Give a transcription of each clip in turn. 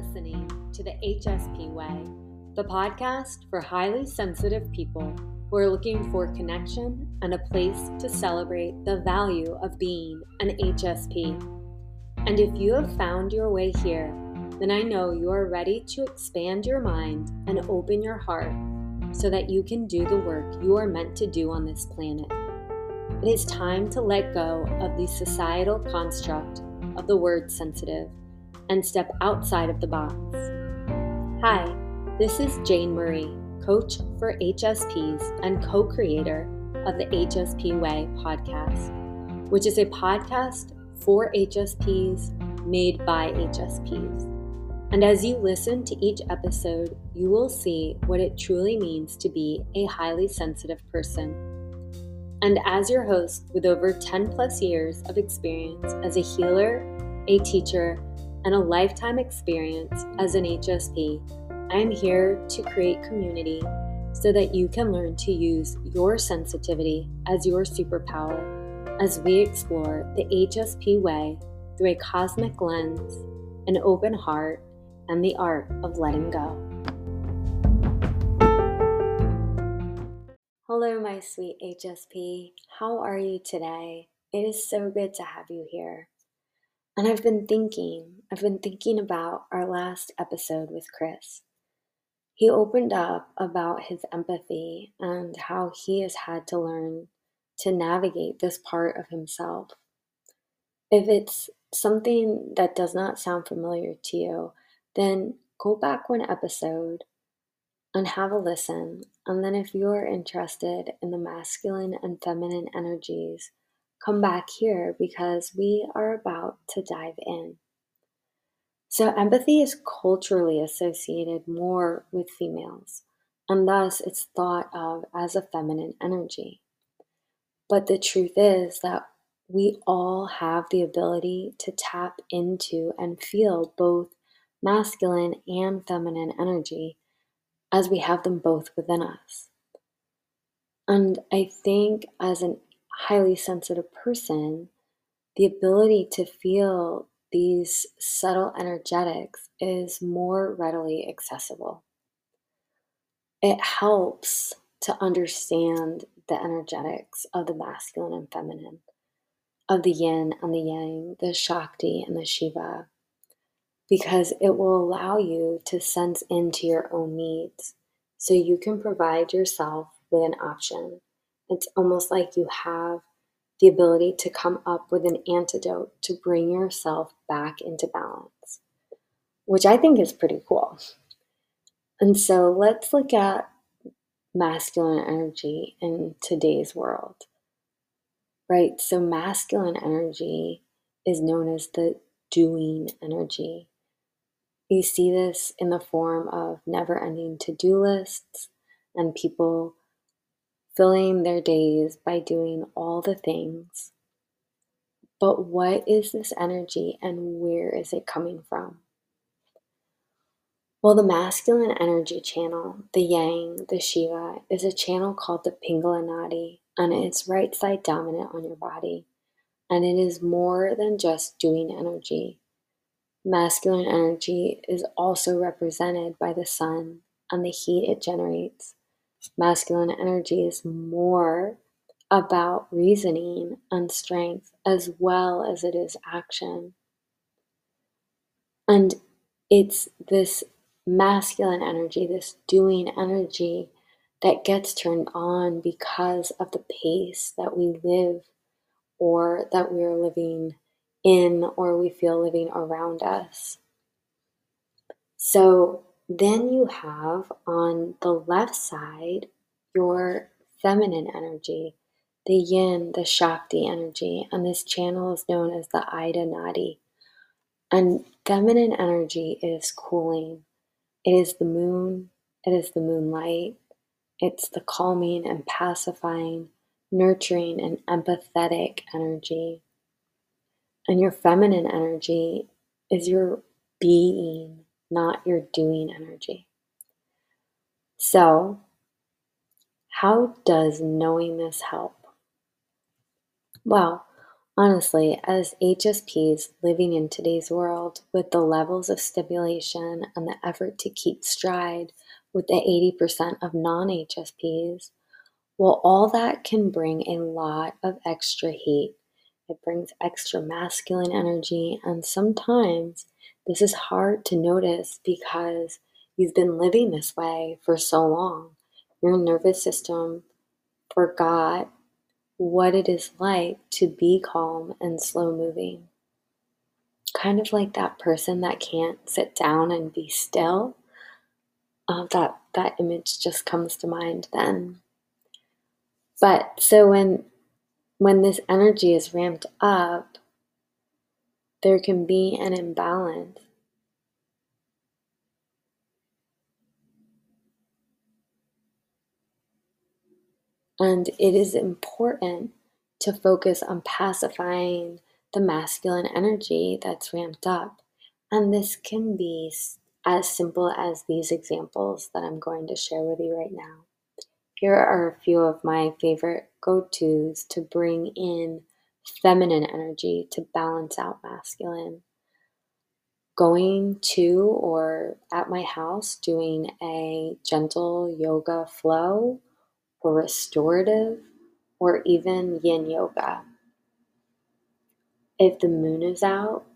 listening to the HSP Way, the podcast for highly sensitive people who are looking for connection and a place to celebrate the value of being an HSP. And if you have found your way here, then I know you are ready to expand your mind and open your heart so that you can do the work you are meant to do on this planet. It is time to let go of the societal construct of the word sensitive and step outside of the box. Hi, this is Jane Marie, coach for HSPs and co creator of the HSP Way podcast, which is a podcast for HSPs made by HSPs. And as you listen to each episode, you will see what it truly means to be a highly sensitive person. And as your host with over 10 plus years of experience as a healer, a teacher, and a lifetime experience as an HSP, I am here to create community so that you can learn to use your sensitivity as your superpower as we explore the HSP way through a cosmic lens, an open heart, and the art of letting go. Hello, my sweet HSP. How are you today? It is so good to have you here. And I've been thinking, I've been thinking about our last episode with Chris. He opened up about his empathy and how he has had to learn to navigate this part of himself. If it's something that does not sound familiar to you, then go back one episode and have a listen. And then, if you're interested in the masculine and feminine energies come back here because we are about to dive in. So, empathy is culturally associated more with females, and thus it's thought of as a feminine energy. But the truth is that we all have the ability to tap into and feel both masculine and feminine energy as we have them both within us. And I think as an highly sensitive person, the ability to feel these subtle energetics is more readily accessible. It helps to understand the energetics of the masculine and feminine, of the yin and the yang, the Shakti and the Shiva, because it will allow you to sense into your own needs so you can provide yourself with an option it's almost like you have the ability to come up with an antidote to bring yourself back into balance, which I think is pretty cool. And so let's look at masculine energy in today's world. Right? So, masculine energy is known as the doing energy. You see this in the form of never ending to do lists and people filling their days by doing all the things. But what is this energy and where is it coming from? Well, the masculine energy channel, the yang, the Shiva, is a channel called the Pingala Nadi, and it's right side dominant on your body. And it is more than just doing energy. Masculine energy is also represented by the sun and the heat it generates masculine energy is more about reasoning and strength as well as it is action. And it's this masculine energy, this doing energy that gets turned on because of the pace that we live or that we're living in or we feel living around us. So then you have on the left side your feminine energy, the yin, the Shakti energy, and this channel is known as the Ida Nadi. And feminine energy is cooling. It is the moon, it is the moonlight, it's the calming and pacifying, nurturing and empathetic energy. And your feminine energy is your being, not your doing energy. So, how does knowing this help? Well, Honestly, as HSPs living in today's world with the levels of stimulation and the effort to keep stride with the 80% of non HSPs, well, all that can bring a lot of extra heat. It brings extra masculine energy, and sometimes this is hard to notice because you've been living this way for so long. Your nervous system forgot what it is like to be calm and slow moving. Kind of like that person that can't sit down and be still. Uh, that that image just comes to mind then. But so when when this energy is ramped up, there can be an imbalance. And it is important to focus on pacifying the masculine energy that's ramped up. And this can be as simple as these examples that I'm going to share with you right now. Here are a few of my favorite go tos to bring in feminine energy to balance out masculine. Going to or at my house doing a gentle yoga flow or restorative or even yin yoga. If the moon is out,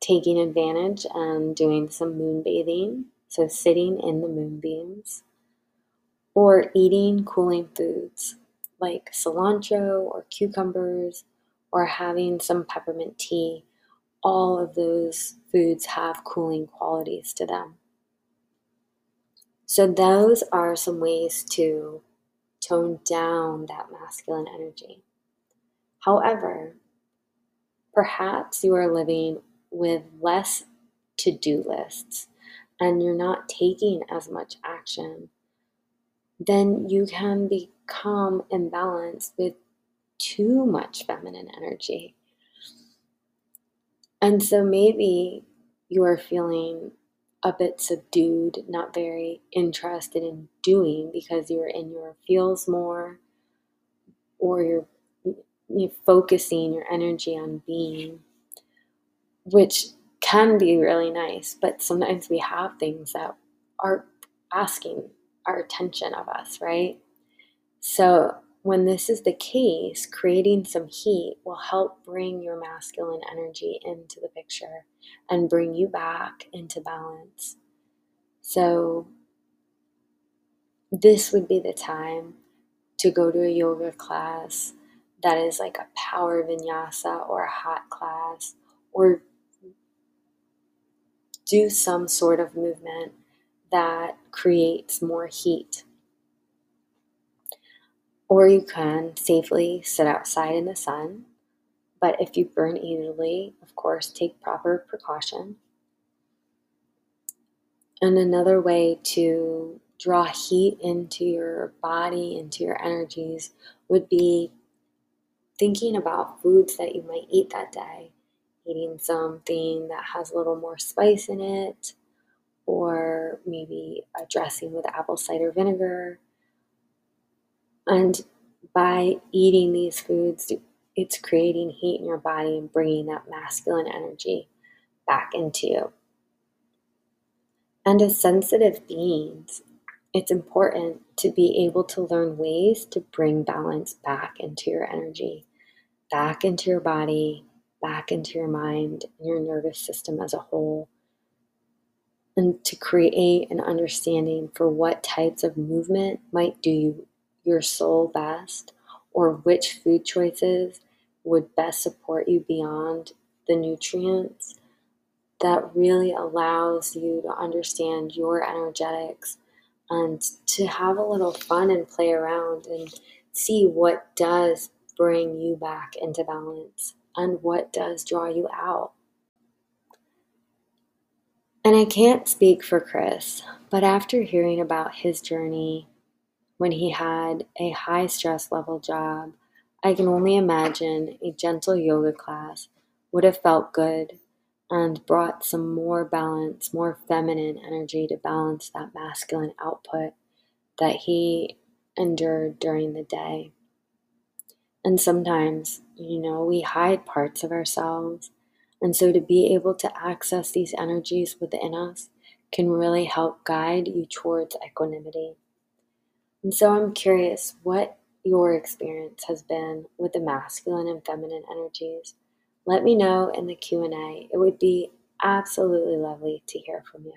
taking advantage and doing some moon bathing, so sitting in the moonbeams, or eating cooling foods like cilantro or cucumbers, or having some peppermint tea. All of those foods have cooling qualities to them. So, those are some ways to tone down that masculine energy. However, perhaps you are living with less to do lists and you're not taking as much action, then you can become imbalanced with too much feminine energy. And so maybe you are feeling a bit subdued, not very interested in doing because you're in your feels more, or you're, you're focusing your energy on being, which can be really nice. But sometimes we have things that are asking our attention of us, right? So when this is the case, creating some heat will help bring your masculine energy into the picture and bring you back into balance. So, this would be the time to go to a yoga class that is like a power vinyasa or a hot class, or do some sort of movement that creates more heat or you can safely sit outside in the sun. But if you burn easily, of course, take proper precaution. And another way to draw heat into your body, into your energies, would be thinking about foods that you might eat that day. Eating something that has a little more spice in it, or maybe a dressing with apple cider vinegar, and by eating these foods, it's creating heat in your body and bringing that masculine energy back into you. And as sensitive beings, it's important to be able to learn ways to bring balance back into your energy, back into your body, back into your mind and your nervous system as a whole. And to create an understanding for what types of movement might do you your soul best or which food choices would best support you beyond the nutrients that really allows you to understand your energetics and to have a little fun and play around and see what does bring you back into balance and what does draw you out. And I can't speak for Chris, but after hearing about his journey when he had a high stress level job, I can only imagine a gentle yoga class would have felt good and brought some more balance, more feminine energy to balance that masculine output that he endured during the day. And sometimes, you know, we hide parts of ourselves. And so to be able to access these energies within us can really help guide you towards equanimity. And so I'm curious what your experience has been with the masculine and feminine energies. Let me know in the Q&A. It would be absolutely lovely to hear from you.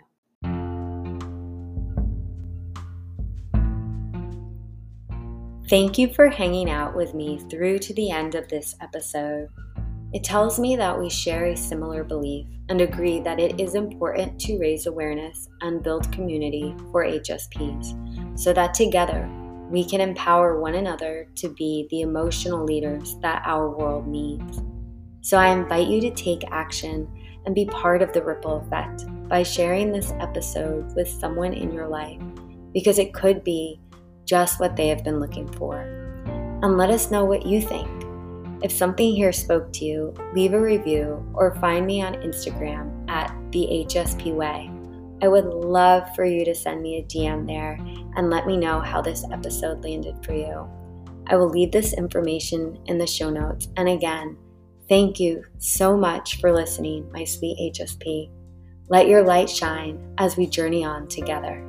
Thank you for hanging out with me through to the end of this episode. It tells me that we share a similar belief and agree that it is important to raise awareness and build community for HSPs so that together we can empower one another to be the emotional leaders that our world needs. So I invite you to take action and be part of the ripple effect by sharing this episode with someone in your life because it could be just what they have been looking for. And let us know what you think. If something here spoke to you, leave a review or find me on Instagram at the HSP Way. I would love for you to send me a DM there and let me know how this episode landed for you. I will leave this information in the show notes. And again, thank you so much for listening, my sweet HSP. Let your light shine as we journey on together.